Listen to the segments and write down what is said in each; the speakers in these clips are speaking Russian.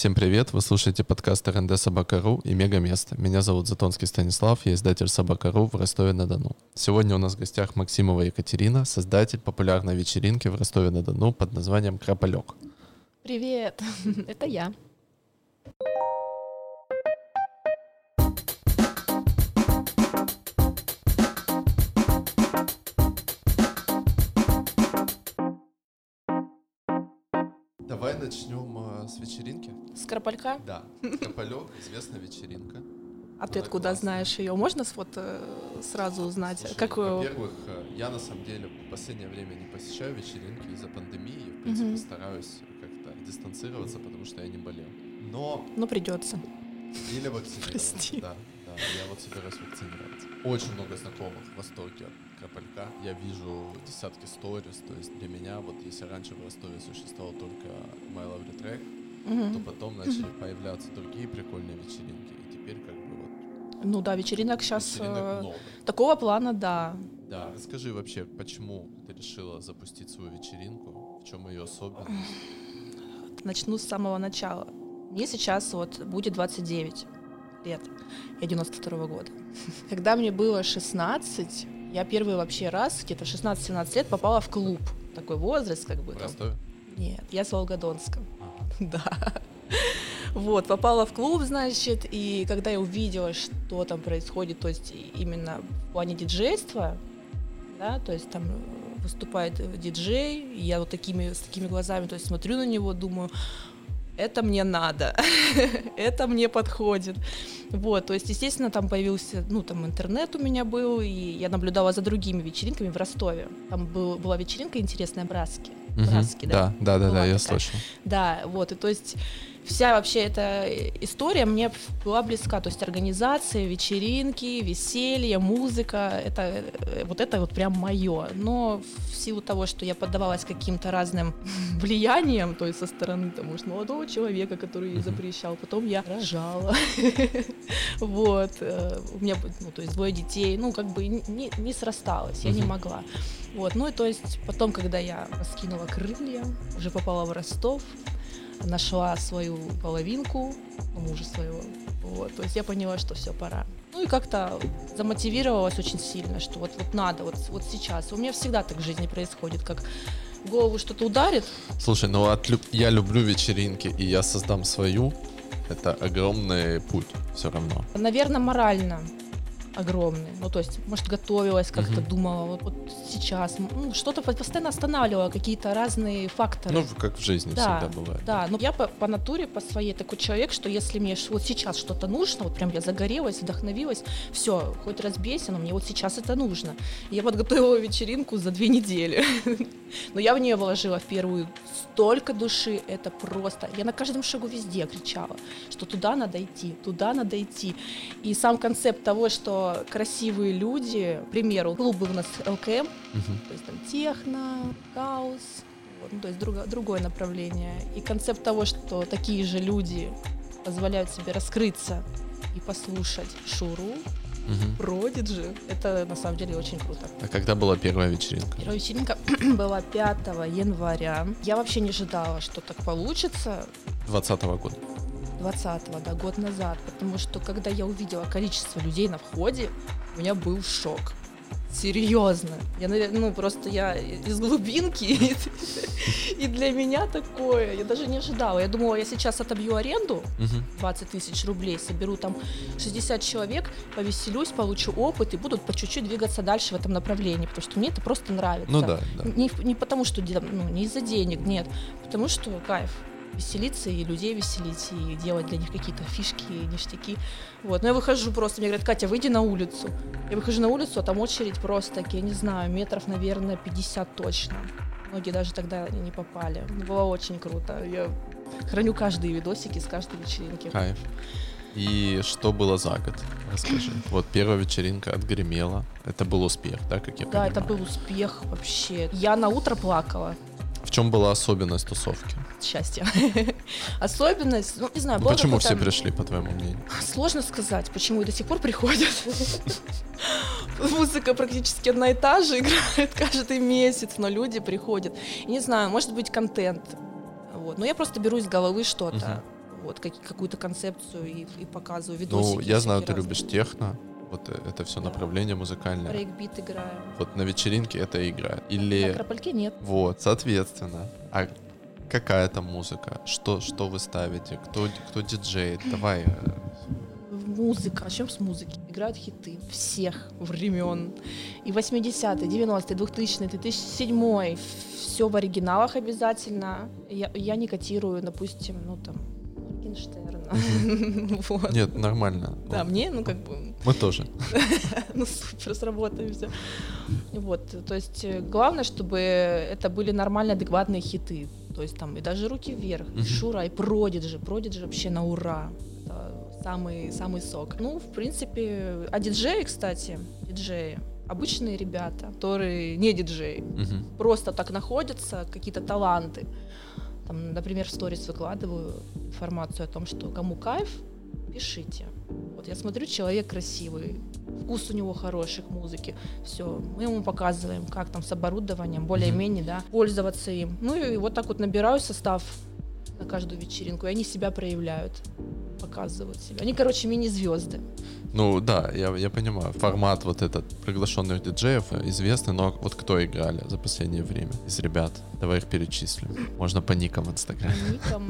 Всем привет, вы слушаете подкаст РНД Собака.ру и Мегаместо. Меня зовут Затонский Станислав, я издатель Собака.ру в Ростове-на-Дону. Сегодня у нас в гостях Максимова Екатерина, создатель популярной вечеринки в Ростове-на-Дону под названием «Краполек». Привет, это я. Начнем э, с вечеринки. С Карпалька? Да, Краполек, известная вечеринка. А ты откуда знаешь ее? Можно вот э, сразу узнать? Как Во-первых, э, я на самом деле в последнее время не посещаю вечеринки из-за пандемии. В принципе, стараюсь как-то дистанцироваться, потому что я не болел. Но Ну, придется. или вакцинироваться. Прости. Да, да, я вот собираюсь вакцинироваться. Очень много знакомых в восторге от Крапалька. Я вижу десятки сториз, то есть для меня, вот если раньше в Ростове существовал только My Lovely Track, Мгм. то потом начали появляться другие прикольные вечеринки, и теперь как бы вот Ну да, вечеринок сейчас вечеринок много. такого плана, да. Да, расскажи вообще, почему ты решила запустить свою вечеринку, в чем ее особенность? Начну с самого начала. Мне сейчас вот будет 29 лет. Я 92 года. Когда мне было 16, я первый вообще раз, где-то в 16-17 лет, попала в клуб. Такой возраст, как бы. В. Ростове? Нет, я с Волгодонска. Ага. Да. Вот, попала в клуб, значит, и когда я увидела, что там происходит, то есть именно в плане диджейства, да, то есть там выступает диджей, я вот такими, с такими глазами, то есть смотрю на него, думаю, это мне надо, это мне подходит. Вот, то есть, естественно, там появился, ну, там интернет у меня был, и я наблюдала за другими вечеринками в Ростове. Там был, была вечеринка интересная Братски. Мгм. Братски, да? Да, да, да, да, я слышал. Да, вот, и то есть вся вообще эта история мне была близка, то есть организация, вечеринки, веселье, музыка, это э, вот это вот прям мое. Но в силу того, что я поддавалась каким-то разным влияниям, то есть со стороны, там, может, молодого человека, который Мгм. запрещал, потом я рожала, вот, э, у меня, ну, то есть двое детей, ну, как бы не, срасталось, я не могла. Вот, ну и то есть потом, когда я раскинула крылья, уже попала в Ростов, нашла свою половинку, мужа своего, вот, то есть я поняла, что все, пора. Ну и как-то замотивировалась очень сильно, что вот, вот надо, вот, вот сейчас. У меня всегда так в жизни происходит, как в голову что-то ударит, Слушай, ну от я люблю вечеринки, и я создам свою. Это огромный путь все равно. наверное, морально огромный. Ну, то есть, может, готовилась, как-то Мгм. думала, вот, вот сейчас, ну, что-то постоянно останавливала, какие-то разные факторы. Ну, как в жизни Да, всегда бывает. Да, но я по, по натуре, по своей такой человек, что если мне вот сейчас что-то нужно, вот прям я загорелась, вдохновилась, все, хоть разбейся, но мне вот сейчас это нужно. Я подготовила вечеринку за две недели. Но я в нее вложила в первую столько души, это просто... Я на каждом шагу везде кричала, что туда надо идти, туда надо идти. И сам концепт того, что красивые люди, к примеру, клубы у нас ЛКМ, Мгм. то есть там техно, хаос, вот, ну, то есть друго- другое направление. И концепт того, что такие же люди позволяют себе раскрыться и послушать Шуру, Мгм. Продиджи, это на самом деле очень круто. А когда была первая вечеринка? Первая вечеринка была 5 января. Я вообще не ожидала, что так получится. 20 года. 20 да, год назад, потому что когда я увидела количество людей на входе, у меня был шок. Серьезно. Я, навер- ну, просто я из глубинки, и, и для меня такое, я даже не ожидала. Я думала, я сейчас отобью аренду, Мгм. 20 тысяч рублей, соберу там 60 человек, повеселюсь, получу опыт и буду по чуть-чуть двигаться дальше в этом направлении, потому что мне это просто нравится. Ну да, да. Не, не потому, что ну, не из-за денег, нет, потому что кайф веселиться и людей веселить, и делать для них какие-то фишки, ништяки. Вот. Но я выхожу просто, мне говорят, Катя, выйди на улицу. Я выхожу на улицу, а там очередь просто, я не знаю, метров, наверное, 50 точно. Многие даже тогда не попали. Было очень круто. Я храню каждые видосики с каждой вечеринки. Кайф. И что было за год? Расскажи. Вот первая вечеринка отгремела. Это был успех, да, как я Да, понимаю? это был успех вообще. Я на утро плакала. В чем была особенность тусовки? Счастье. Особенность, ну, не знаю, Ну, было Почему все пришли, по твоему мнению? Сложно сказать, почему и до сих пор приходят. Музыка практически одна и та же играет каждый месяц, но люди приходят. Не знаю, может быть, контент. Вот. Но я просто беру из головы что-то. вот, как, какую-то концепцию и, и показываю, Ну, видосики я знаю, ты разные. любишь техно. Вот э, это все Да. направление музыкальное. Брейкбит играем. Вот на вечеринке это играет. На Или Акропольке нет. вот, соответственно. А какая там музыка? Что, что вы ставите? Кто, кто диджеет? Давай. э, Музыка. Начнем с музыки. Играют хиты всех времен. И 80-е, 90-е, 2000-е, 2007 Все в оригиналах обязательно. Я, я не котирую, допустим, ну там, Моргенштерна. Вот. Нет, нормально. Да, Вот. мне, ну как бы, Мы тоже. ну супер, сработаемся. Вот, то есть э, главное, чтобы это были нормальные, адекватные хиты. То есть там и даже руки вверх, и. Шура, и Продиджи. Продиджи вообще на ура. Это самый, самый сок. Ну, в принципе, а диджеи, кстати, диджеи, обычные ребята, которые не диджеи, просто так находятся, какие-то таланты. Там, например, в сторис выкладываю информацию о том, что кому кайф, пишите. Вот я смотрю, человек красивый, вкус у него хороший к музыке. Все, мы ему показываем, как там с оборудованием, более-менее, да, пользоваться им. Ну и вот так вот набираю состав на каждую вечеринку, и они себя проявляют, показывают себя. Они, короче, мини-звезды. Ну да, я, я понимаю. Формат вот этот приглашенных диджеев э, известный, но вот кто играли за последнее время из ребят? Давай их перечислим. Можно по никам в Инстаграме. ником.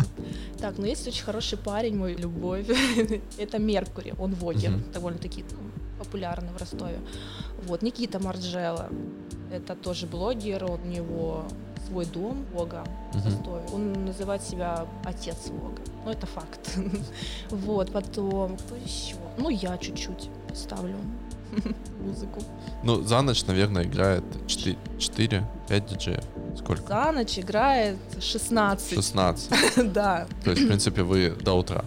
Так, ну есть очень хороший парень, мой любовь. Это Меркури, он вокер, довольно-таки популярный в Ростове. Вот, Никита Марджела, это тоже блогер, у него свой дом Вога. Ростове. Он называет себя отец Вога. Ну, это факт. Вот, потом, кто еще? Ну, я чуть-чуть ставлю музыку. Ну, за ночь, наверное, играет 4-5 диджеев. Сколько? За ночь играет 16. 16. Да. То есть, в принципе, вы до утра.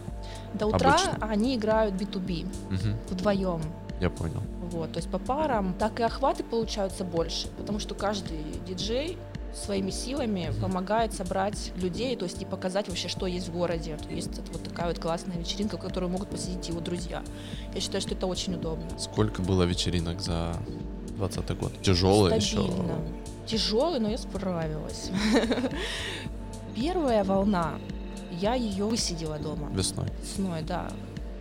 До утра Обычно. они играют B2B Мгм. вдвоем. Я понял. Вот, то есть по парам так и охваты получаются больше, потому что каждый диджей своими силами помогает собрать людей, то есть и показать вообще, что есть в городе. То есть это вот такая вот классная вечеринка, в которую могут посетить его друзья. Я считаю, что это очень удобно. Сколько было вечеринок за 20 год? Тяжело еще. Стабильно. Тяжелый, но я справилась. Первая волна, я ее высидела дома. Весной. Весной, да.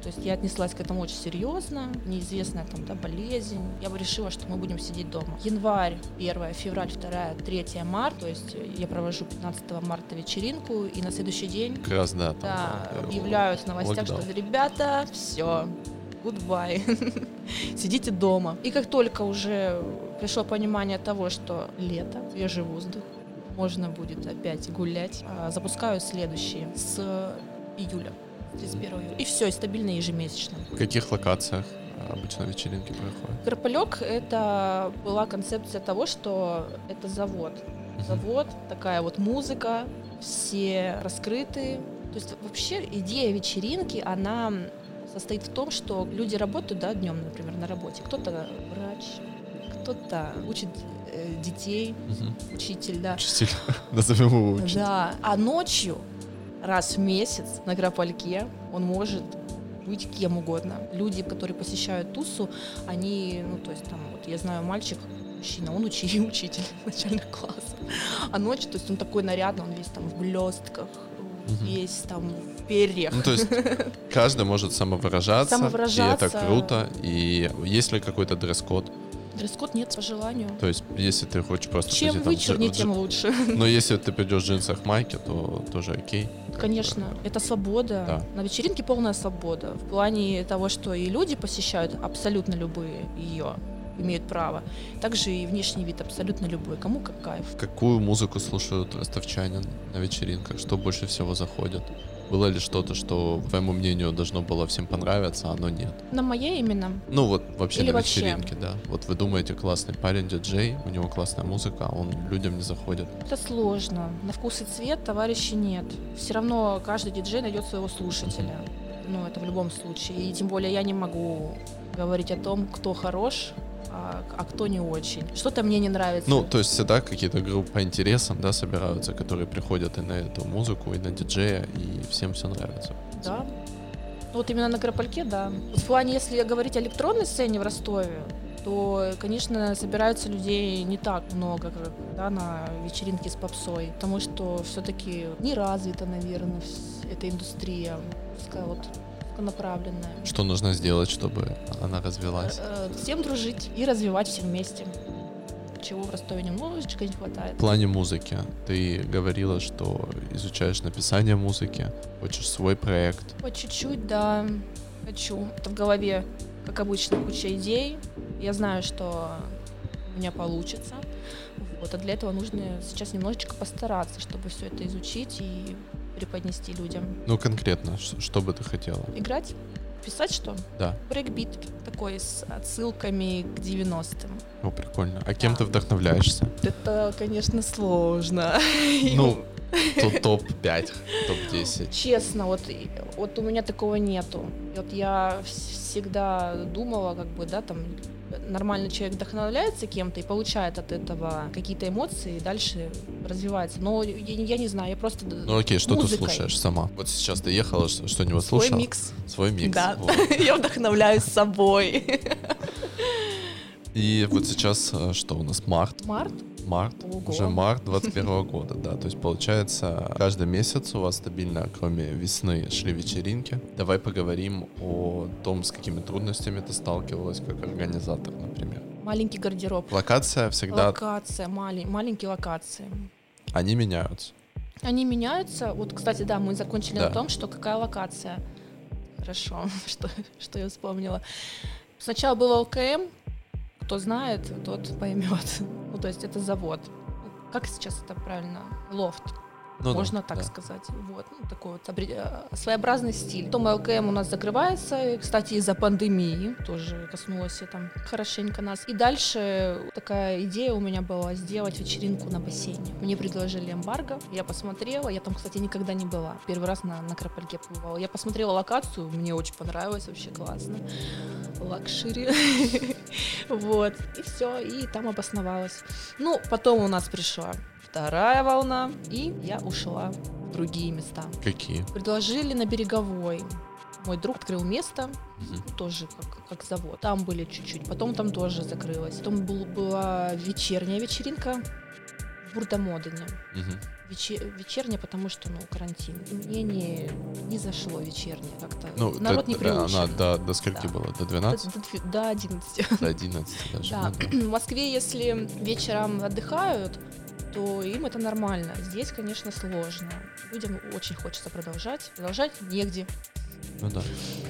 То есть я отнеслась к этому очень серьезно, неизвестная там, да, болезнь. Я бы решила, что мы будем сидеть дома. Январь, 1, февраль, 2, 3 марта. То есть я провожу 15 марта вечеринку, и на следующий день Как раз, да. там, да, э, объявляют в новостях, локдаун. что ребята, все, goodbye, сидите дома. И как только уже пришло понимание того, что лето, свежий воздух, можно будет опять гулять, а, запускаю следующие с июля. 31 июля. И все, и стабильно ежемесячно. В каких локациях обычно вечеринки проходят? Карполек — это была концепция того, что это завод. Завод, такая вот музыка, все раскрыты. То есть вообще идея вечеринки, она состоит в том, что люди работают, да, днем, например, на работе. Кто-то врач, кто-то учит э, детей, Мгм. учитель, да. Учитель. Назовем его учитель. Да, а ночью раз в месяц на Гропольке он может быть кем угодно. Люди, которые посещают тусу, они, ну, то есть там, вот я знаю мальчик, мужчина, он учи, учитель начальных классов. А ночью, то есть он такой нарядный, он весь там в блестках, Мгм. весь там в перьях. Ну, то есть каждый может самовыражаться, Самовыражаться. и это круто. И есть ли какой-то дресс-код? Дресс-код нет, по желанию. То есть, если ты хочешь просто... Чем прийти там в джи- вычурнее, в джи- тем лучше. Но если ты придешь в джинсах майке, то тоже окей. Конечно, это свобода. Да. На вечеринке полная свобода. В плане того, что и люди посещают абсолютно любые ее имеют право. Также и внешний вид абсолютно любой. Кому как кайф. Какую музыку слушают ростовчане на вечеринках? Что больше всего заходит? Было ли что-то, что, твоему мнению, должно было всем понравиться, а оно нет? На моей именно. Ну вот вообще Или на вообще? вечеринке, да. Вот вы думаете, классный парень, диджей, у него классная музыка, а он людям не заходит. Это сложно. На вкус и цвет товарищей нет. Все равно каждый диджей найдет своего слушателя. Ну, это в любом случае. И тем более я не могу говорить о том, кто хорош, а, а кто не очень. Что-то мне не нравится. Ну, то есть всегда какие-то группы по интересам, да, собираются, которые приходят и на эту музыку, и на диджея, и всем все нравится. Да. Ну, Вот именно на Гропольке, да. В плане, если говорить о электронной сцене в Ростове, то, конечно, собираются людей не так много, как да, на вечеринке с попсой, потому что все-таки не развита, наверное, эта индустрия, пускай вот направленная. Что нужно сделать, чтобы она развилась? Э, э, всем дружить и развивать все вместе чего в Ростове немножечко не хватает. В плане музыки ты говорила, что изучаешь написание музыки, хочешь свой проект. По чуть-чуть, да, хочу. Это в голове, как обычно, куча идей. Я знаю, что у меня получится. Вот, а для этого нужно сейчас немножечко постараться, чтобы все это изучить и преподнести людям. Ну, конкретно, что бы ты хотела? Играть? Писать что? Да. Брейкбит такой с отсылками к 90-м. О, прикольно. А кем да. ты вдохновляешься? Это, конечно, сложно. Ну, топ-5, топ-10. Честно, вот, вот у меня такого нету. Вот я всегда думала, как бы, да, там, нормальный человек вдохновляется кем-то и получает от этого какие-то эмоции, и дальше развивается. Но я, я не знаю, я просто Ну окей, что музыкой. ты слушаешь сама? Вот сейчас ты ехала, что-нибудь слушала? Свой микс. Свой микс. Да, вот. я вдохновляюсь собой. И вот сейчас э, что у нас, март? Март? Март, Ого. уже март 21 года, да. То есть получается, каждый месяц у вас стабильно, кроме весны, шли вечеринки. Давай поговорим о том, с какими трудностями ты сталкивалась как организатор, например. Маленький гардероб. Локация всегда... Локация, малень... маленькие локации. Они меняются. Они меняются. Вот, кстати, да, мы закончили да. на том, что какая локация. Хорошо, что, что я вспомнила. Сначала был ЛКМ, кто знает, тот поймет. Ну, то есть это завод. Как сейчас это правильно? Лофт. Ну, можно да, так да. сказать. Вот, ну, такой вот э, своеобразный стиль. Потом ЛКМ у нас закрывается, кстати, из-за пандемии тоже коснулось там хорошенько нас. И дальше такая идея у меня была сделать вечеринку на бассейне. Мне предложили эмбарго, я посмотрела, я там, кстати, никогда не была. Первый раз на, на Крапальке побывала. Я посмотрела локацию, мне очень понравилось, вообще классно. Luxury. Вот, и все, и там обосновалась. Ну, потом у нас пришла вторая волна, и я ушла в другие места. Какие? Предложили на береговой. Мой друг открыл место, угу. тоже как, как завод. Там были чуть-чуть, потом там тоже закрылось. Потом был, была вечерняя вечеринка в Бурдомодене. Угу. Вечер, вечерняя, потому что, ну, карантин. Мне не, не зашло вечерняя как-то. Ну, Народ не приучен. Она до, до скольки да. было? До 12? До, до, до 11. До 11 даже. Да. Ну, да. В Москве, если вечером отдыхают, то им это нормально. Здесь, конечно, сложно. Людям очень хочется продолжать. Продолжать негде. Ну да.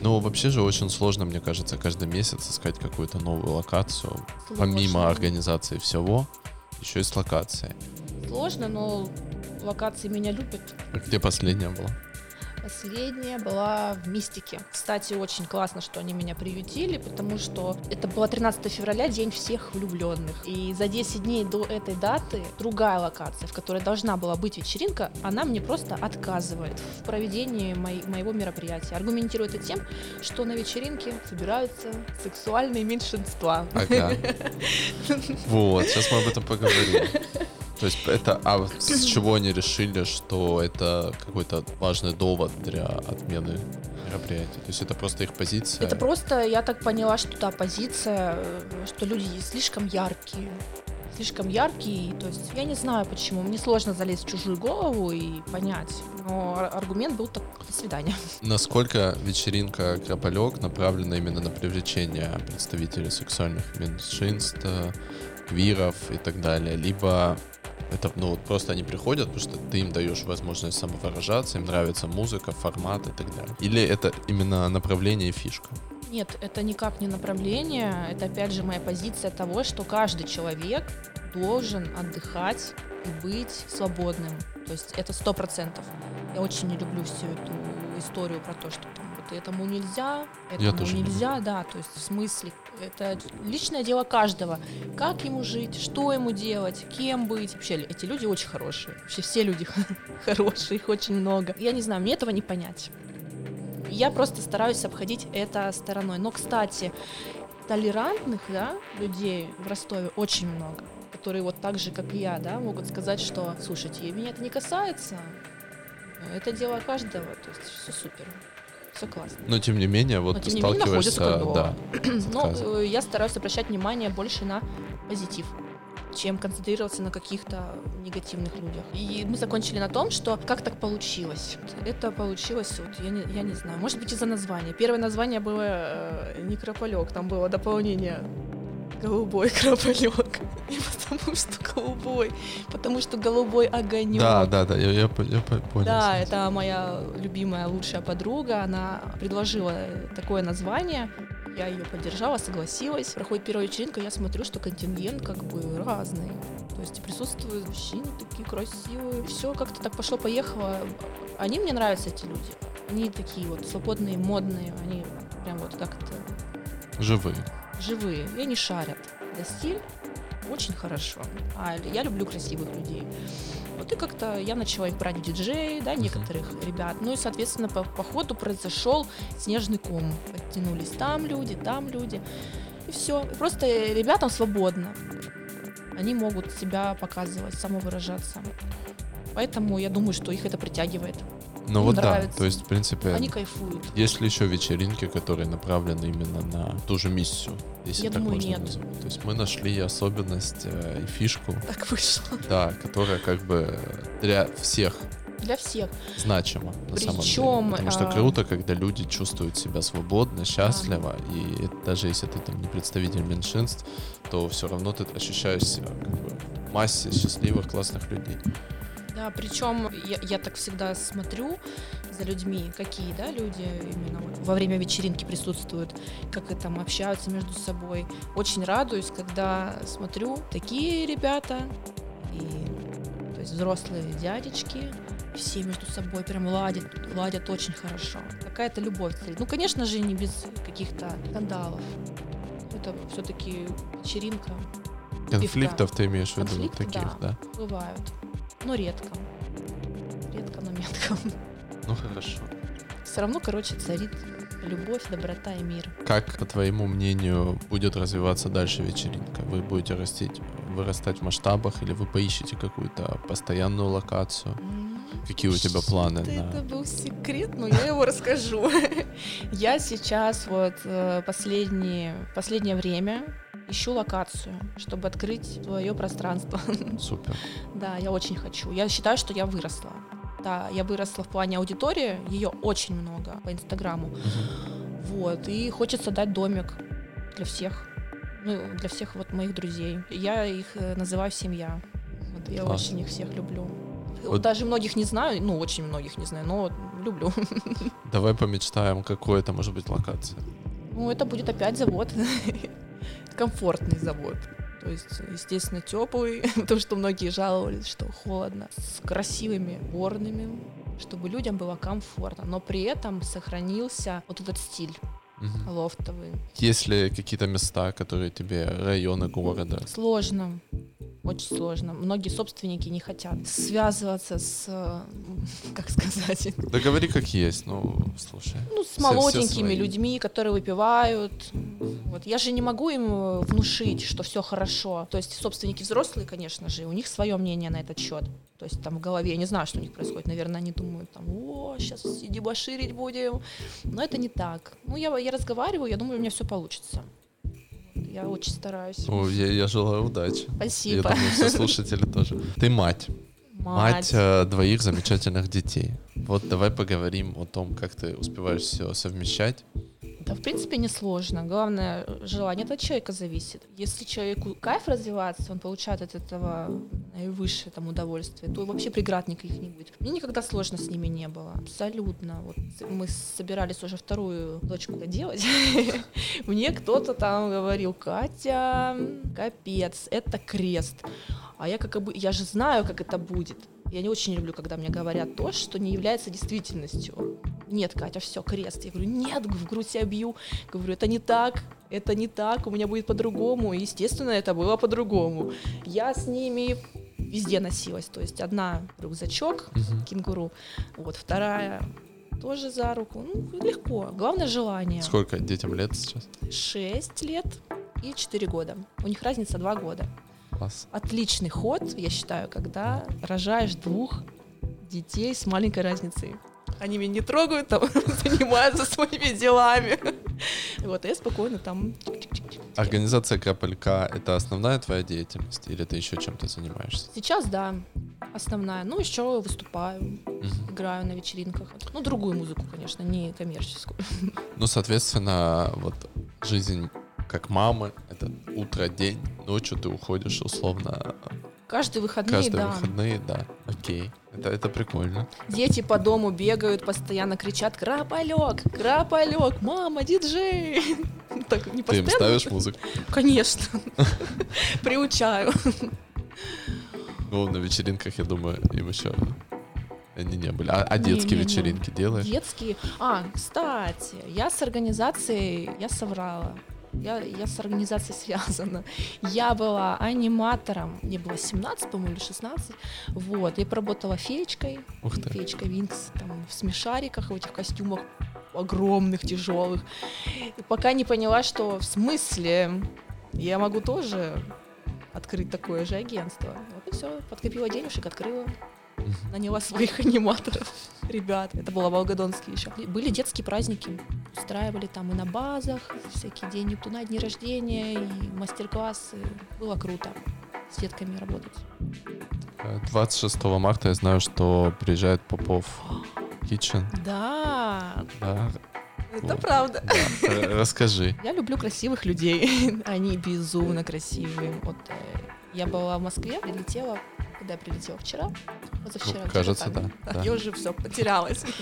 Ну, вообще же очень сложно, мне кажется, каждый месяц искать какую-то новую локацию. Сложно. Помимо организации всего, еще и с локацией. Сложно, но локации меня любят. А где последняя была? Последняя была в Мистике. Кстати, очень классно, что они меня приютили, потому что это было 13 февраля, день всех влюбленных. И за 10 дней до этой даты другая локация, в которой должна была быть вечеринка, она мне просто отказывает в проведении моей, моего мероприятия. Аргументирует это тем, что на вечеринке собираются сексуальные меньшинства. Ага. Вот, сейчас мы об этом поговорим. То есть это, а с чего они решили, что это какой-то важный довод для отмены мероприятия? То есть это просто их позиция? Это просто, я так поняла, что да, позиция, э, что люди слишком яркие слишком яркие. То есть я не знаю почему. Мне сложно залезть в чужую голову и понять. Но аргумент был так до свидания. Насколько вечеринка Крополек направлена именно на привлечение представителей сексуальных меньшинств, квиров и так далее, либо это, ну, вот просто они приходят, потому что ты им даешь возможность самовыражаться, им нравится музыка, формат и так далее. Или это именно направление и фишка? Нет, это никак не направление. Это опять же моя позиция того, что каждый человек должен отдыхать и быть свободным. То есть это сто процентов. Я очень не люблю всю эту историю про то, что там вот этому нельзя, этому нельзя, да, то есть в смысле это личное дело каждого. Как ему жить, что ему делать, кем быть. Вообще, эти люди очень хорошие. Вообще все люди хорошие, их очень много. Я не знаю, мне этого не понять. Я просто стараюсь обходить это стороной. Но, кстати, толерантных да, людей в Ростове очень много, которые вот так же, как и я, да, могут сказать, что, слушайте, меня это не касается, это дело каждого, то есть все супер все классно. Но тем не менее, вот Но, ты не менее, сталкиваешься, да. кордон. Но отказом. э, я стараюсь обращать внимание больше на позитив чем концентрироваться на каких-то негативных людях. И мы закончили на том, что как так получилось. Это получилось, вот, я, не, я не знаю, может быть из-за названия. Первое название было э, не Крополек, там было дополнение голубой крополек. И потому что голубой, потому что голубой огонек. Да, да, да, я, я, я по- понял. Да, это моя любимая лучшая подруга. Она предложила такое название. Я ее поддержала, согласилась. Проходит первая вечеринка, я смотрю, что контингент как бы разный. То есть присутствуют мужчины такие красивые. Все как-то так пошло-поехало. Они мне нравятся, эти люди. Они такие вот свободные, модные. Они прям вот как-то Живые. Живые. И они шарят. За стиль очень хорошо. А я люблю красивых людей. Вот и как-то я начала их брать в диджей, да, некоторых ребят. Ну и, соответственно, по, по ходу произошел снежный ком. Подтянулись там люди, там люди. И все. Просто ребятам свободно. Они могут себя показывать, самовыражаться. Поэтому я думаю, что их это притягивает. Ну Им вот да, нравится. то есть, в принципе, Они кайфуют. есть ли еще вечеринки, которые направлены именно на ту же миссию, если Я так думаю, можно нет. назвать? То есть мы нашли особенность э, и фишку, Так вышло. да, которая как бы для всех Для всех. значимо на самом деле. Причем, Потому что а, круто, когда люди чувствуют себя свободно, счастливо, и это даже если ты там не представитель меньшинств, то все равно ты ощущаешь себя как бы в массе счастливых, классных людей. Да, причем я, я так всегда смотрю за людьми, какие, да, люди именно вот во время вечеринки присутствуют, как и там общаются между собой. Очень радуюсь, когда смотрю такие ребята и то есть взрослые дядечки, все между собой прям ладят, ладят очень хорошо. Какая-то любовь. Ну, конечно же, не без каких-то скандалов. Это все-таки вечеринка. Конфликтов ты имеешь в виду Конфликты, таких, да. да? Бывают. Но редко. Редко, но метко. Ну хорошо. Все равно, короче, царит любовь, доброта и мир. Как, по твоему мнению, будет развиваться дальше вечеринка? Вы будете растить, вырастать в масштабах или вы поищете какую-то постоянную локацию? Какие у тебя планы на- Это был секрет, но я его расскажу. Я сейчас вот э, последние, последнее время ищу локацию, чтобы открыть свое пространство. Супер. Да, я очень хочу. Я считаю, что я выросла. Да, я выросла в плане аудитории, ее очень много по Инстаграму. Вот, и хочется дать домик для всех. Ну, для всех вот моих друзей. Я их э, называю семья. Вот, я Класс. очень их всех люблю. Вот- Даже многих не знаю, ну, очень многих не знаю, но люблю. Давай помечтаем, какой это может быть локация. Ну, это будет опять завод. Комфортный завод. То есть, естественно, теплый, потому что многие жаловались, что холодно, с красивыми горными, чтобы людям было комфортно, но при этом сохранился вот этот стиль Мгм. лофтовый. Есть ли какие-то места, которые тебе, районы города? Сложно. Очень сложно. Многие собственники не хотят связываться с, э, как сказать, Да говори как есть, ну, слушай. ну, с Все- все молоденькими свои. людьми, которые выпивают. Вот. Я же не могу им э, внушить, что все хорошо. То есть собственники взрослые, конечно же, у них свое мнение на этот счет. То есть там в голове, я не знаю, что у них происходит. Наверное, они думают, там, о, сейчас все дебоширить будем. Но это не так. Ну, я, я разговариваю, я думаю, у меня все получится. Я очень стараюсь. Ну, я, я желаю удачи. Я Спасибо. думаю, все слушатели тоже. Ты мать. Мать э, двоих замечательных детей. Вот давай поговорим о том, как ты успеваешь все совмещать. Да, в принципе, несложно. Главное, э, желание от человека зависит. Если человеку кайф развиваться, он получает от этого наивысшее там удовольствие, то вообще преград никаких не будет. Мне никогда сложно с ними не было. Абсолютно. Вот мы собирались уже вторую дочку делать. Мне кто-то там говорил, Катя, капец, это крест. А я как бы, я же знаю, как это будет. Я не очень люблю, когда мне говорят то, что не является действительностью. Нет, Катя, все, крест. Я говорю, нет, в грудь себя бью. Говорю, это не так, это не так, у меня будет по-другому. Естественно, это было по-другому. Я с ними везде носилась. То есть одна рюкзачок, Мгм. кенгуру, вот вторая тоже за руку. Ну, легко. Главное желание. Сколько детям лет сейчас? 6 лет и 4 года. У них разница 2 года. Класс. Отличный ход, я считаю, когда рожаешь двух детей с маленькой разницей. они меня не трогают, там занимаются своими делами. Вот, и я спокойно там... Организация Крапалька — это основная твоя деятельность, или ты еще чем-то занимаешься? Сейчас, да, основная. Ну, еще выступаю, играю на вечеринках. Ну, другую музыку, конечно, не коммерческую. Ну, соответственно, вот жизнь как мамы — это утро, день, ночью ты уходишь условно Каждые выходные, каждые да. выходные, да. Окей, это, это прикольно. Дети по дому бегают, постоянно кричат «Краполек! Краполек! Мама, диджей!» Так, не Ты им ставишь музыку? Конечно. Приучаю. Ну, на вечеринках, я думаю, им еще они не были. А, а детские Не-не-не. вечеринки делаешь? Детские. А, кстати, я с организацией, я соврала. Я, я с организацией связана. Я была аниматором. Мне было 17, по-моему, или 16. Вот. Я поработала феечкой. Ух ты. Феечка Винкс. Там в смешариках, в этих костюмах огромных, тяжелых. И пока не поняла, что в смысле я могу тоже открыть такое же агентство. Вот и все. Подкопила денежек, открыла. Наняла своих аниматоров, ребят. Это было Волгодонские еще. Были детские праздники. Устраивали там и на базах, всякие день Нептуна, дни рождения, и мастер-классы. Было круто с детками работать. Э, 26 марта я знаю, что приезжает Попов Kitchen. Да, Да, это Вот. правда. да. Р- Расскажи. Я люблю красивых людей. Они безумно красивые. Вот э, я была в Москве, прилетела, когда я прилетела вчера, позавчера. Кажется, да, да. Я уже все потерялась.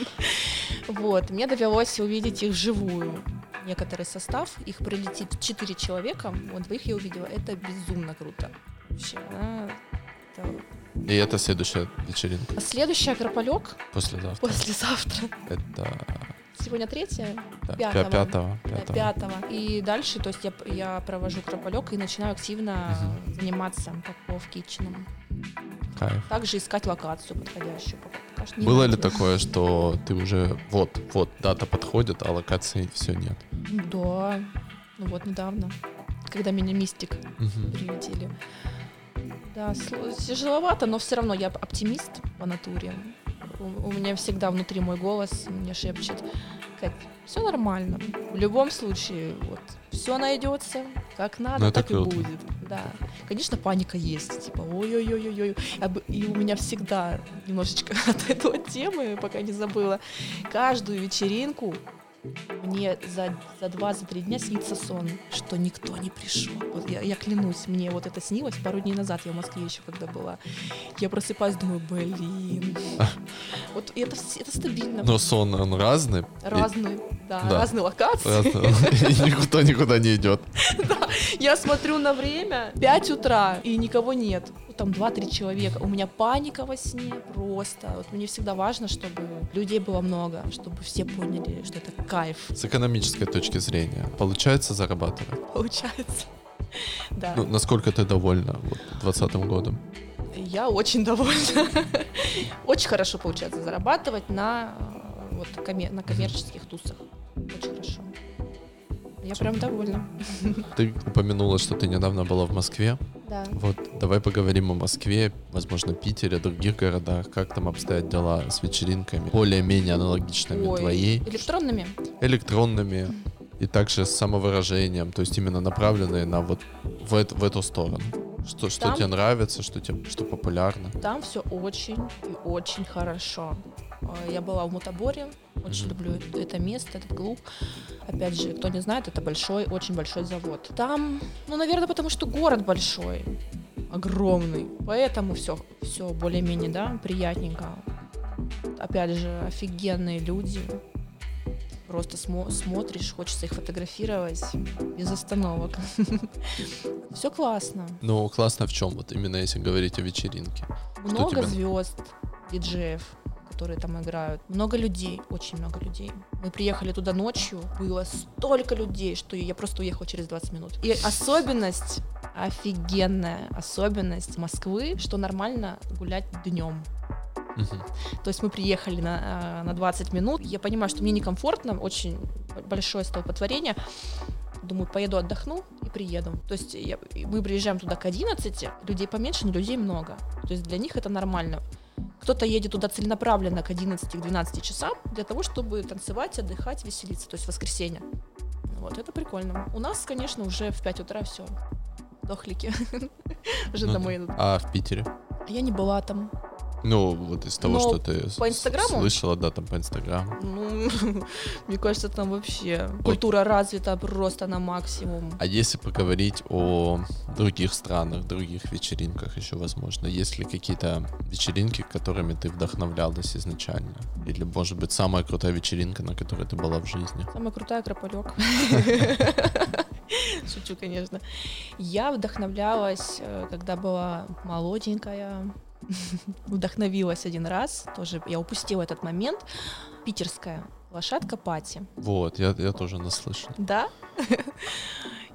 Вот, мне довелось увидеть их вживую. Некоторый состав, их прилетит 4 человека, вот двоих я увидела, это безумно круто. Вообще, это- И это следующая вечеринка А следующий Акрополек послезавтра. послезавтра. Это Сегодня третья, да, Пятого. пя- пятого. да, пятого. пятого. И дальше, то есть я, я провожу Акрополек и начинаю активно Мгм. заниматься Попов Китченом. Кайф. Также искать локацию подходящую. не Было ли такое, что ты уже вот, вот, дата подходит, а локации все нет? Да, ну вот недавно, когда меня Мистик Мгм. прилетели. Да, тяжеловато, но все равно я оптимист по натуре. У, у меня всегда внутри мой голос мне шепчет, Кать, все нормально. В любом случае, вот, все найдется, как надо, Ну, так круто. и будет. Да. Конечно, паника есть, типа, ой-ой-ой-ой-ой. И у меня всегда немножечко от этой темы, пока не забыла, каждую вечеринку мне за, за два, за три дня снится сон, что никто не пришел. Вот я, я клянусь, мне вот это снилось пару дней назад, я в Москве еще когда была. Я просыпаюсь, думаю, блин. Вот это, это стабильно. Но сон, он разный. и- Разные, да, да. разные локации. разный. И никто никуда не идет. Я смотрю на время, 5 утра, и никого нет. Там 2-3 человека. У меня паника во сне просто. Вот мне всегда важно, чтобы людей было много, чтобы все поняли, что это кайф С экономической точки зрения, получается зарабатывать? получается. Да. Ну, насколько ты довольна вот, 2020 годом? Я очень довольна. Очень хорошо получается зарабатывать на, э, вот, коме- на коммерческих тусах. Очень хорошо. Я прям довольна. Ты упомянула, что ты недавно была в Москве. Да. Вот, давай поговорим о Москве, возможно, Питере, других городах. Как там обстоят дела с вечеринками, более-менее аналогичными Ой, твоей, электронными? электронными и также с самовыражением, то есть именно направленные на вот в, эт- в эту сторону. Что, что Там- тебе нравится, что тебе что популярно. Там все очень и очень хорошо. Э, Я была в Мутаборе, очень люблю это- место, этот клуб. Опять же, кто не знает, это большой, очень большой завод. Там, ну, наверное, потому что город большой, огромный, поэтому все, все более-менее, да, приятненько. Опять же, офигенные люди. Просто смо- смотришь, хочется их фотографировать без остановок. Все классно. Ну, классно в чем? Вот именно если говорить о вечеринке. Много звезд, диджеев, которые там играют. Много людей, очень много людей. Мы приехали туда ночью, было столько людей, что я просто уехала через 20 минут. И особенность, офигенная особенность Москвы, что нормально гулять днем. То есть мы приехали на, а, на 20 минут. Я понимаю, что мне некомфортно, очень большое столпотворение. Думаю, поеду отдохну и приеду. То есть я- мы приезжаем туда к 11, людей поменьше, но людей много. То есть для них это нормально. Кто-то едет туда целенаправленно к 11-12 часам для того, чтобы танцевать, отдыхать, веселиться, то есть воскресенье. Вот, это прикольно. У нас, конечно, уже в 5 утра все. Дохлики. Уже Ну домой идут. А в Питере? А я не была там. Ну, вот из того, Ну, что ты по Инстаграму? слышала, да, там по Инстаграму. Ну, мне кажется, там вообще культура развита просто на максимум. А если поговорить о других странах, других вечеринках еще, возможно, есть ли какие-то вечеринки, которыми ты вдохновлялась изначально? Или, может быть, самая крутая вечеринка, на которой ты была в жизни? Самая крутая Акрополек. Шучу, конечно. Я вдохновлялась, э, когда была молоденькая. Вдохновилась один раз, тоже я упустила этот момент. Питерская лошадка Пати. Вот, я, я тоже наслышан. Да?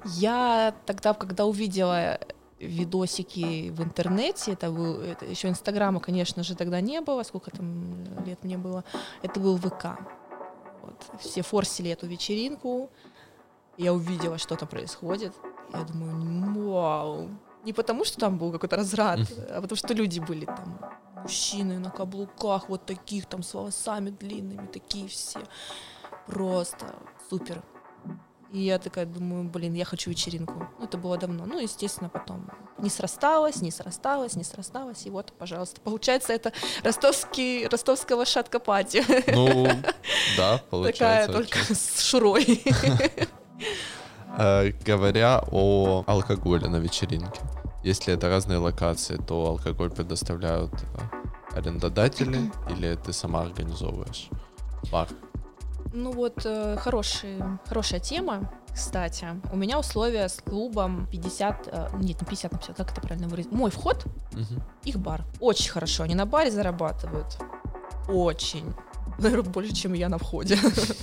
Я тогда, когда увидела видосики в интернете, это был, это еще Инстаграма, конечно же, тогда не было, сколько там лет мне было, это был ВК. Вот. Все форсили эту вечеринку, я увидела, что там происходит, я думаю, вау. Не потому, что там был какой-то разрад, а потому что люди были там, мужчины на каблуках, вот таких там с волосами длинными, такие все. Просто супер. И я такая думаю, блин, я хочу вечеринку. Ну, это было давно. Ну, естественно, потом не срасталось, не срасталось, не срасталось. И вот, пожалуйста, получается, это ростовский, ростовская лошадка пати. Ну, да, Такая получается. только окей. с шурой. Э, Говоря о алкоголе на вечеринке, если это разные локации, то алкоголь предоставляют э, арендодатели или ты сама организовываешь бар? Ну вот, э, хороший, хорошая тема, кстати. У меня условия с клубом 50, э, нет, не 50 на 50, как это правильно выразить? Мой вход, Мгм. их бар. Очень хорошо, они на баре зарабатывают. Очень. Наверное, больше, чем я на входе.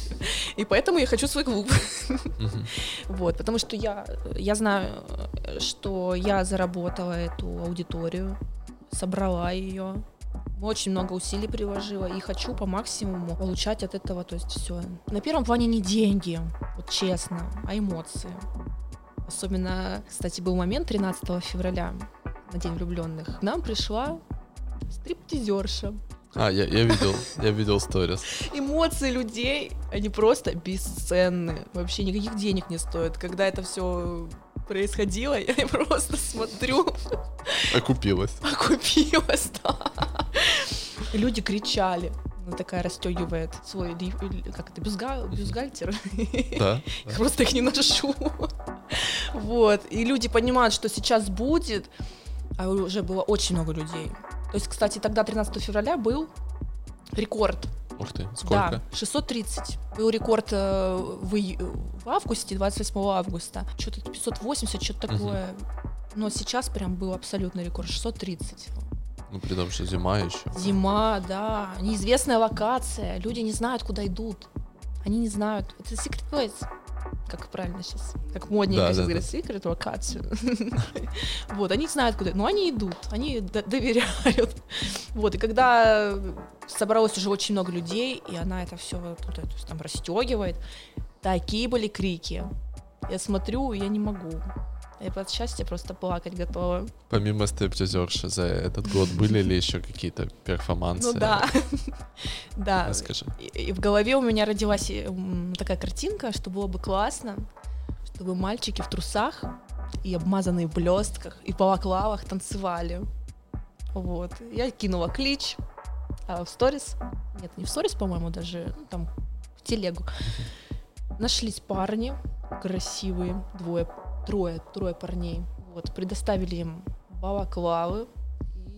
И поэтому я хочу свой клуб. Вот, потому что я, я знаю, что я заработала эту аудиторию, собрала ее, очень много усилий приложила и хочу по максимуму получать от этого, то есть все. На первом плане не деньги, вот честно, а эмоции. Особенно, кстати, был момент 13 февраля, на День влюбленных. К нам пришла стриптизерша. А, я, я видел, я видел сторис. Эмоции людей, они просто бесценны. Вообще никаких денег не стоят. Когда это все происходило, я просто смотрю, Окупилась. окупилась, да. И люди кричали. Она такая расстегивает свой, как это, бюстгал- бюстгальтер. Да. Я просто их не ношу. Вот. И люди понимают, что сейчас будет, а уже было очень много людей. То есть, кстати, тогда, 13 февраля, был рекорд Ух ты, сколько? да, 630. Был рекорд э, в, в августе, 28 августа. Что-то 580, что-то такое. Но сейчас прям был абсолютный рекорд, 630. Ну, при том, что зима еще. Зима, да, неизвестная локация, люди не знают, куда идут. Они не знают. Это secret place. Как правильно сейчас? Как модненько Да, сейчас да, говорят, secret локацию. Вот, они знают, куда. Но они идут, они доверяют. Вот, и когда собралось уже очень много людей, и она это все там расстегивает, такие были крики. Я смотрю, я не могу. Я от счастья просто плакать готова. Помимо стриптизерши за этот год были ли еще какие-то перформансы? Ну да. Да. Расскажи. И, в голове у меня родилась э, такая картинка, что было бы классно, чтобы мальчики в трусах и обмазанные в блестках и балаклавах танцевали. Вот. Я кинула клич а, в сторис. Нет, не в сторис, по-моему, даже ну, там в телегу. Нашлись парни красивые, двое, трое, трое парней. Вот, предоставили им балаклавы.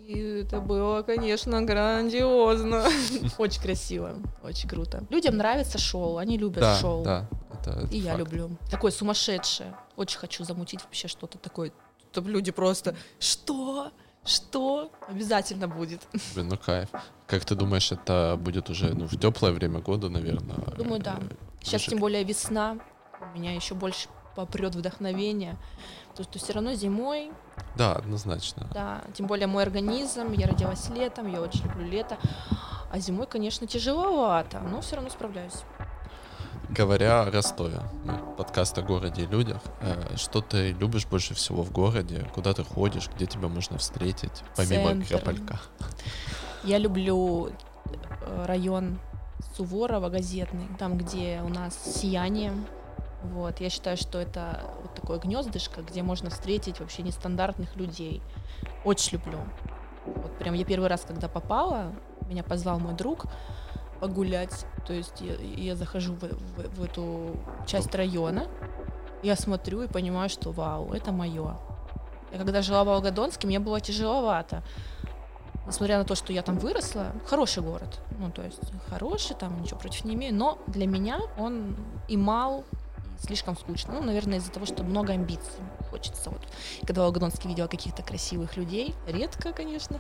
И это было, конечно, грандиозно. Очень красиво, очень круто. Людям нравится шоу, они любят Да, шоу. да. Это, это И я факт. люблю. Такое сумасшедшее. Очень хочу замутить вообще что-то такое. Чтобы люди просто «Что? Что?» Обязательно будет. Блин, ну кайф. Как ты думаешь, это будет уже ну, в теплое время года, наверное? Думаю, да. Сейчас тем более весна. У меня еще больше попрет вдохновение. То, что все равно зимой, Да, однозначно. да, тем более мой организм, я родилась летом, я очень люблю лето. А зимой, конечно, тяжеловато, но все равно справляюсь. Говоря о Ростове, мы подкаст о городе и людях, э, что ты любишь больше всего в городе? Куда ты ходишь? Где тебя можно встретить? Помимо Центр. Кропалька. Я люблю э, район Суворова, газетный, там, где у нас сияние. Вот, я считаю, что это вот такое гнездышко, где можно встретить вообще нестандартных людей. Очень люблю. Вот прям я первый раз, когда попала, меня позвал мой друг погулять. То есть я, я захожу в, в, в эту часть района, я смотрю и понимаю, что вау, это мое. Я когда жила в Волгодонске, мне было тяжеловато. Несмотря на то, что я там выросла, хороший город. Ну, то есть хороший, там ничего против не имею. Но для меня он и мал, слишком скучно. Ну, наверное, из-за того, что много амбиций хочется. Вот, когда в Волгодонске видела каких-то красивых людей, редко, конечно,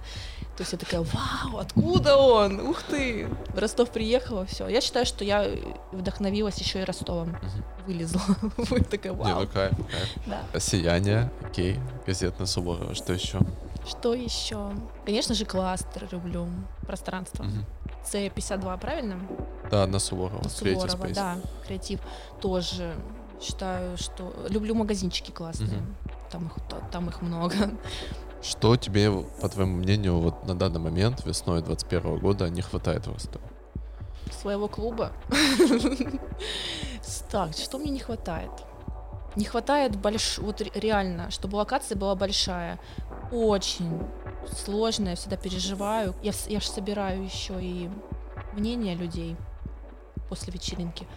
то есть я такая, вау, откуда он? Ух ты! В Ростов приехала, все. Я считаю, что я вдохновилась еще и Ростовом. Вылезла. такая, вау. Не, ну кайф, кайф. Да. Сияние, окей, газетная Суворова, что еще? Что еще? Конечно же, кластер люблю, пространство. Угу. С52, правильно? Да, на Суворова. На Суворова, да, креатив тоже считаю, что люблю магазинчики классные. Угу. Там их там их много. Что тебе, по твоему мнению, вот на данный момент, весной 21 года, не хватает в Ростове? Своего клуба? Так, что мне не хватает? Не хватает больш... вот реально, чтобы локация была большая. Очень сложно, я всегда переживаю. Я, я же собираю еще и мнение людей после вечеринки.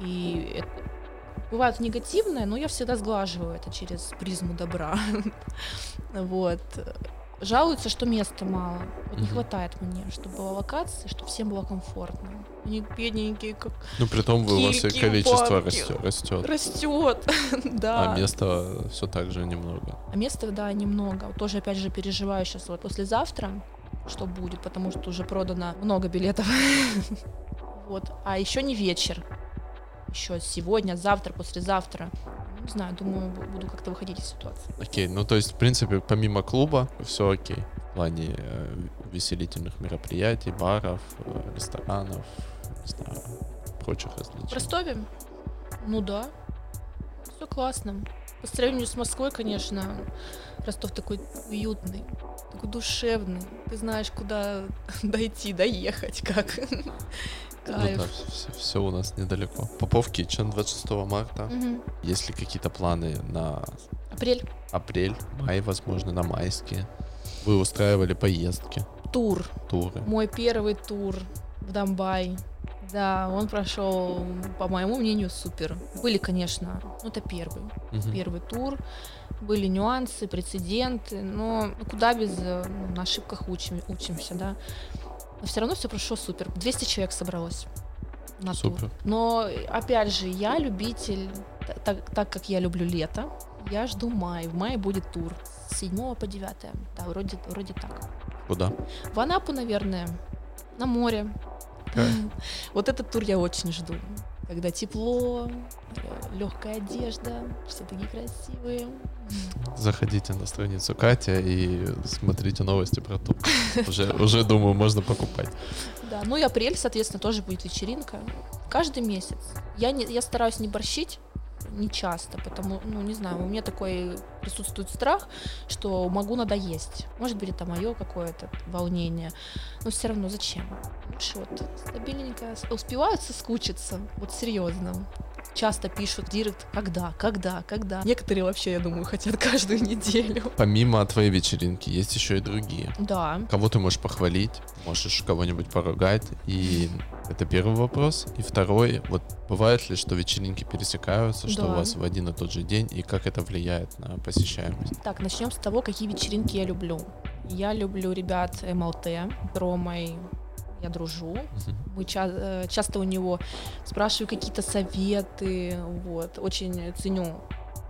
И это, бывает негативное, но я всегда сглаживаю это через призму добра. Вот. Жалуются, что места мало. Вот не хватает мне, чтобы была локация, чтобы всем было комфортно. Бедненькие, как. Ну, при том у вас и количество растет. Растет. Растет, да. А места все так же немного. А места, да, немного. Тоже, опять же, переживаю сейчас вот послезавтра, что будет, потому что уже продано много билетов. Вот. А еще не вечер еще сегодня, завтра, послезавтра. Не знаю, думаю, буду как-то выходить из ситуации. Окей, okay, ну то есть, в принципе, помимо клуба, все окей. В плане э, веселительных мероприятий, баров, э, ресторанов, не знаю, прочих развлечений. В Ростове? Ну да. Все классно. По сравнению с Москвой, конечно, Ростов такой уютный, такой душевный. Ты знаешь, куда дойти, доехать, как. Кайф. Ну да, все, все у нас недалеко. Попов Китчен 26 марта. Угу. Есть ли какие-то планы на... Апрель. Апрель, май, возможно, на майские. Вы устраивали поездки? Тур. Туры. Мой первый тур в Донбай. Да, он прошел, по моему мнению, супер. Были, конечно, ну это первый, угу. первый тур. Были нюансы, прецеденты, но ну, куда без ну, на ошибках учим, учимся, да. Но все равно все прошло супер. 200 человек собралось на супер. тур. Но, опять же, я любитель, так, так как я люблю лето, я жду май. В мае будет тур с 7 по 9. Да, вроде, вроде так. Куда? В Анапу, наверное. На море. Вот этот тур я очень жду когда тепло, легкая одежда, все такие красивые. Заходите на страницу Катя и смотрите новости про тур. Уже, уже думаю, можно покупать. Да, ну и апрель, соответственно, тоже будет вечеринка. Каждый месяц. Я, не, я стараюсь не борщить, не часто, потому, ну, не знаю, у меня такой присутствует страх, что могу надоесть. Может быть, это мое какое-то волнение, но все равно зачем? Вот стабильненько успевают соскучиться, вот серьезно. Часто пишут директ, когда, когда, когда. Некоторые вообще, я думаю, хотят каждую неделю. Помимо твоей вечеринки, есть еще и другие. Да. Кого ты можешь похвалить, можешь кого-нибудь поругать, и это первый вопрос. И второй, вот бывает ли, что вечеринки пересекаются, что да. у вас в один и тот же день, и как это влияет на посещаемость? Так, начнем с того, какие вечеринки я люблю. Я люблю ребят МЛТ, Ромой, я дружу. Мы ча- э, часто у него спрашиваю какие-то советы, вот. Очень ценю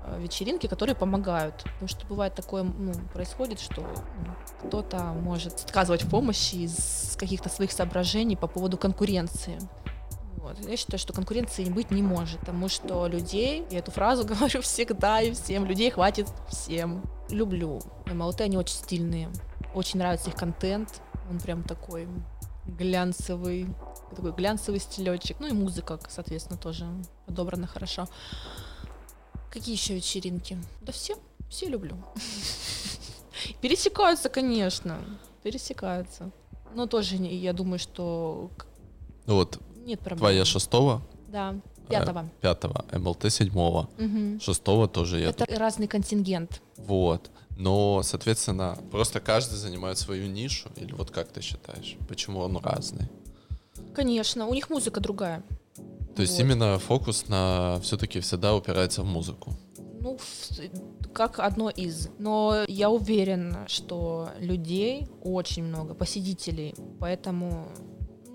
э, вечеринки, которые помогают. Потому что бывает такое, ну, происходит, что ну, кто-то может отказывать в помощи из каких-то своих соображений по поводу конкуренции. Вот. Я считаю, что конкуренции быть не может, потому что людей, я эту фразу говорю всегда и всем, людей хватит всем. Люблю МЛТ, они очень стильные, очень нравится их контент, он прям такой глянцевый, такой глянцевый стилечек. Ну и музыка, соответственно, тоже подобрана хорошо. Какие еще вечеринки? Да все, все люблю. Пересекаются, конечно, пересекаются. Но тоже я думаю, что Ну вот, нет проблем. твоя шестого, Да, пятого. пятого, МЛТ седьмого, Мгм. шестого тоже я Это разный контингент. Вот. Но, соответственно, просто каждый занимает свою нишу. Или вот как ты считаешь? Почему он разный? Конечно, у них музыка другая. То есть Вот. именно фокус на все-таки всегда упирается в музыку. Ну, как одно из. Но я уверена, что людей очень много, посетителей, поэтому...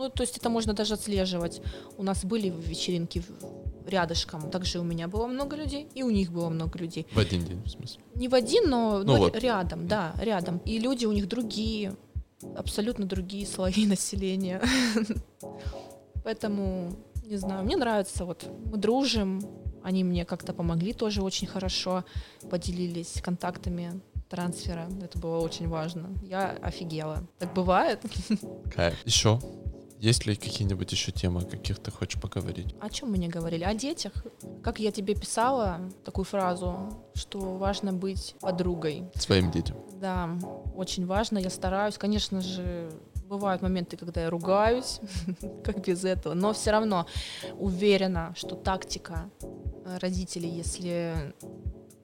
Ну, то есть это можно даже отслеживать. У нас были вечеринки рядышком, также у меня было много людей, и у них было много людей. В один день, в смысле. Не в один, но, Ну но вот. рядом, да, рядом. И люди у них другие, абсолютно другие слои населения. Поэтому, не знаю, мне нравится, вот мы дружим, они мне как-то помогли тоже очень хорошо, поделились контактами трансфера, это было очень важно. Я офигела. Так бывает? Кайф. Еще? Есть ли какие-нибудь еще темы, о каких ты хочешь поговорить? О чем мы не говорили? О детях. Как я тебе писала такую фразу, что важно быть подругой. Своим детям. Да, очень важно, я стараюсь. Конечно же, бывают моменты, когда я ругаюсь, как без этого, но все равно уверена, что тактика э, родителей, если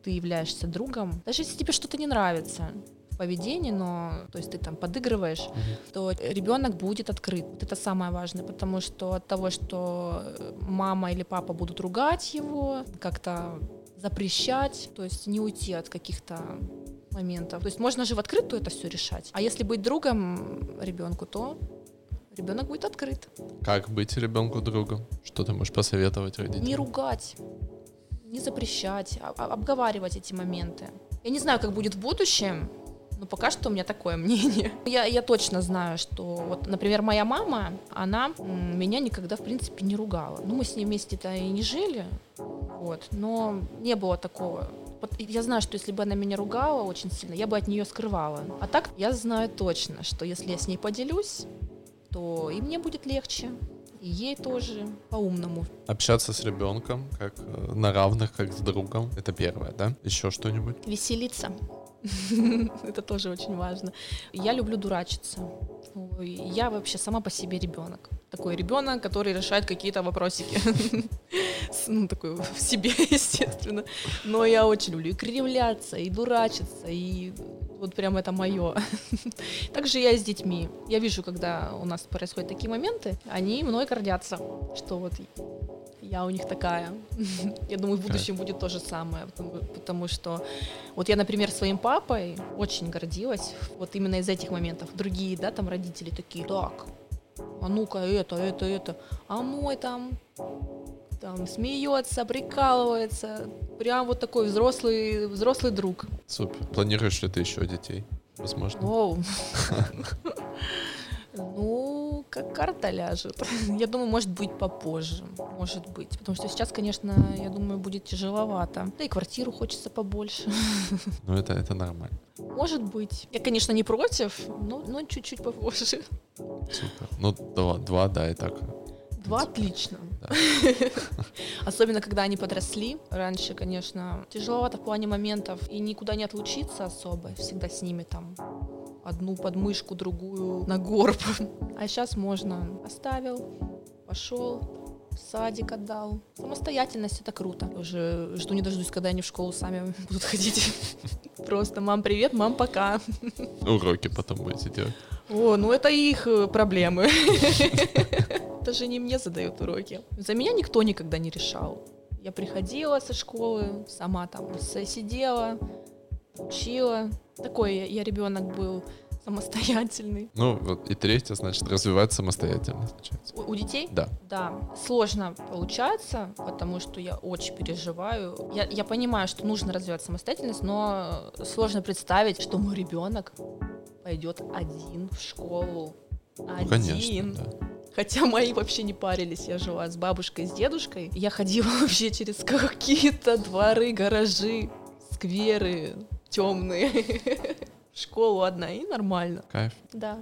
ты являешься другом, даже если тебе что-то не нравится поведении, но то есть ты там подыгрываешь, то ребенок будет открыт. Вот это самое важное, потому что от того, что э, мама или папа будут ругать его, как-то запрещать, то есть не уйти от каких-то моментов. То есть можно же в открытую это все решать. А если быть другом ребенку, то ребенок будет открыт. Как быть ребенку другом? Что ты можешь посоветовать родителям? Не ругать, не запрещать, а- а- обговаривать эти моменты. Я не знаю, как будет в будущем, но пока что у меня такое мнение. Я, я точно знаю, что вот, например, моя мама, она меня никогда, в принципе, не ругала. Ну, мы с ней вместе-то и не жили, вот, но не было такого. Вот я знаю, что если бы она меня ругала очень сильно, я бы от нее скрывала. А так я знаю точно, что если я с ней поделюсь, то и мне будет легче, и ей тоже по-умному Общаться с ребенком как э, на равных, как с другом. Это первое, да? Еще что-нибудь? Веселиться. Это тоже очень важно. Я люблю дурачиться. Я вообще сама по себе ребенок. Такой ребенок, который решает какие-то вопросики. Ну, такой в себе, естественно. Но я очень люблю и кривляться, и дурачиться, и вот прям это мое. Также я с детьми. Я вижу, когда у нас происходят такие моменты, они мной гордятся, что вот я у них такая. Я думаю, в будущем будет то же самое, потому, потому что вот я, например, своим папой очень гордилась, вот именно из этих моментов. Другие, да, там родители такие, так, а ну-ка это, это, это, а мой там там смеется, прикалывается, прям вот такой взрослый, взрослый друг. Супер. Планируешь ли ты еще детей? Возможно. Ну, как карта ляжет. Я думаю, может быть, попозже. Может быть. Потому что сейчас, конечно, я думаю, будет тяжеловато. Да и квартиру хочется побольше. Ну, это, это нормально. Может быть. Я, конечно, не против, но, но чуть-чуть попозже. Супер. Ну, два, два да, и так. Два отлично. Да. Особенно, когда они подросли. Раньше, конечно, тяжеловато в плане моментов. И никуда не отлучиться особо. Всегда с ними там одну подмышку, другую на горб. А сейчас можно. Оставил, пошел, садик отдал. Самостоятельность это круто. Уже жду не дождусь, когда они в школу сами будут ходить. Просто мам, привет, мам, пока. Уроки потом будете делать. О, ну это их э, проблемы. Это же не мне задают уроки. За меня никто никогда не решал. Я приходила со школы, сама там сидела, учила. Такой я, я ребенок был самостоятельный. Ну, вот и третье, значит, развивать самостоятельность. У, у детей? Да. Да, сложно получается, потому что я очень переживаю. Я, я понимаю, что нужно развивать самостоятельность, но сложно представить, что мой ребенок пойдет один в школу. Ну, Один. конечно, да. Хотя мои вообще не парились. Я жила с бабушкой, с дедушкой. Я ходила вообще через какие-то дворы, гаражи, скверы темные. Школу одна, и нормально. Кайф. Да.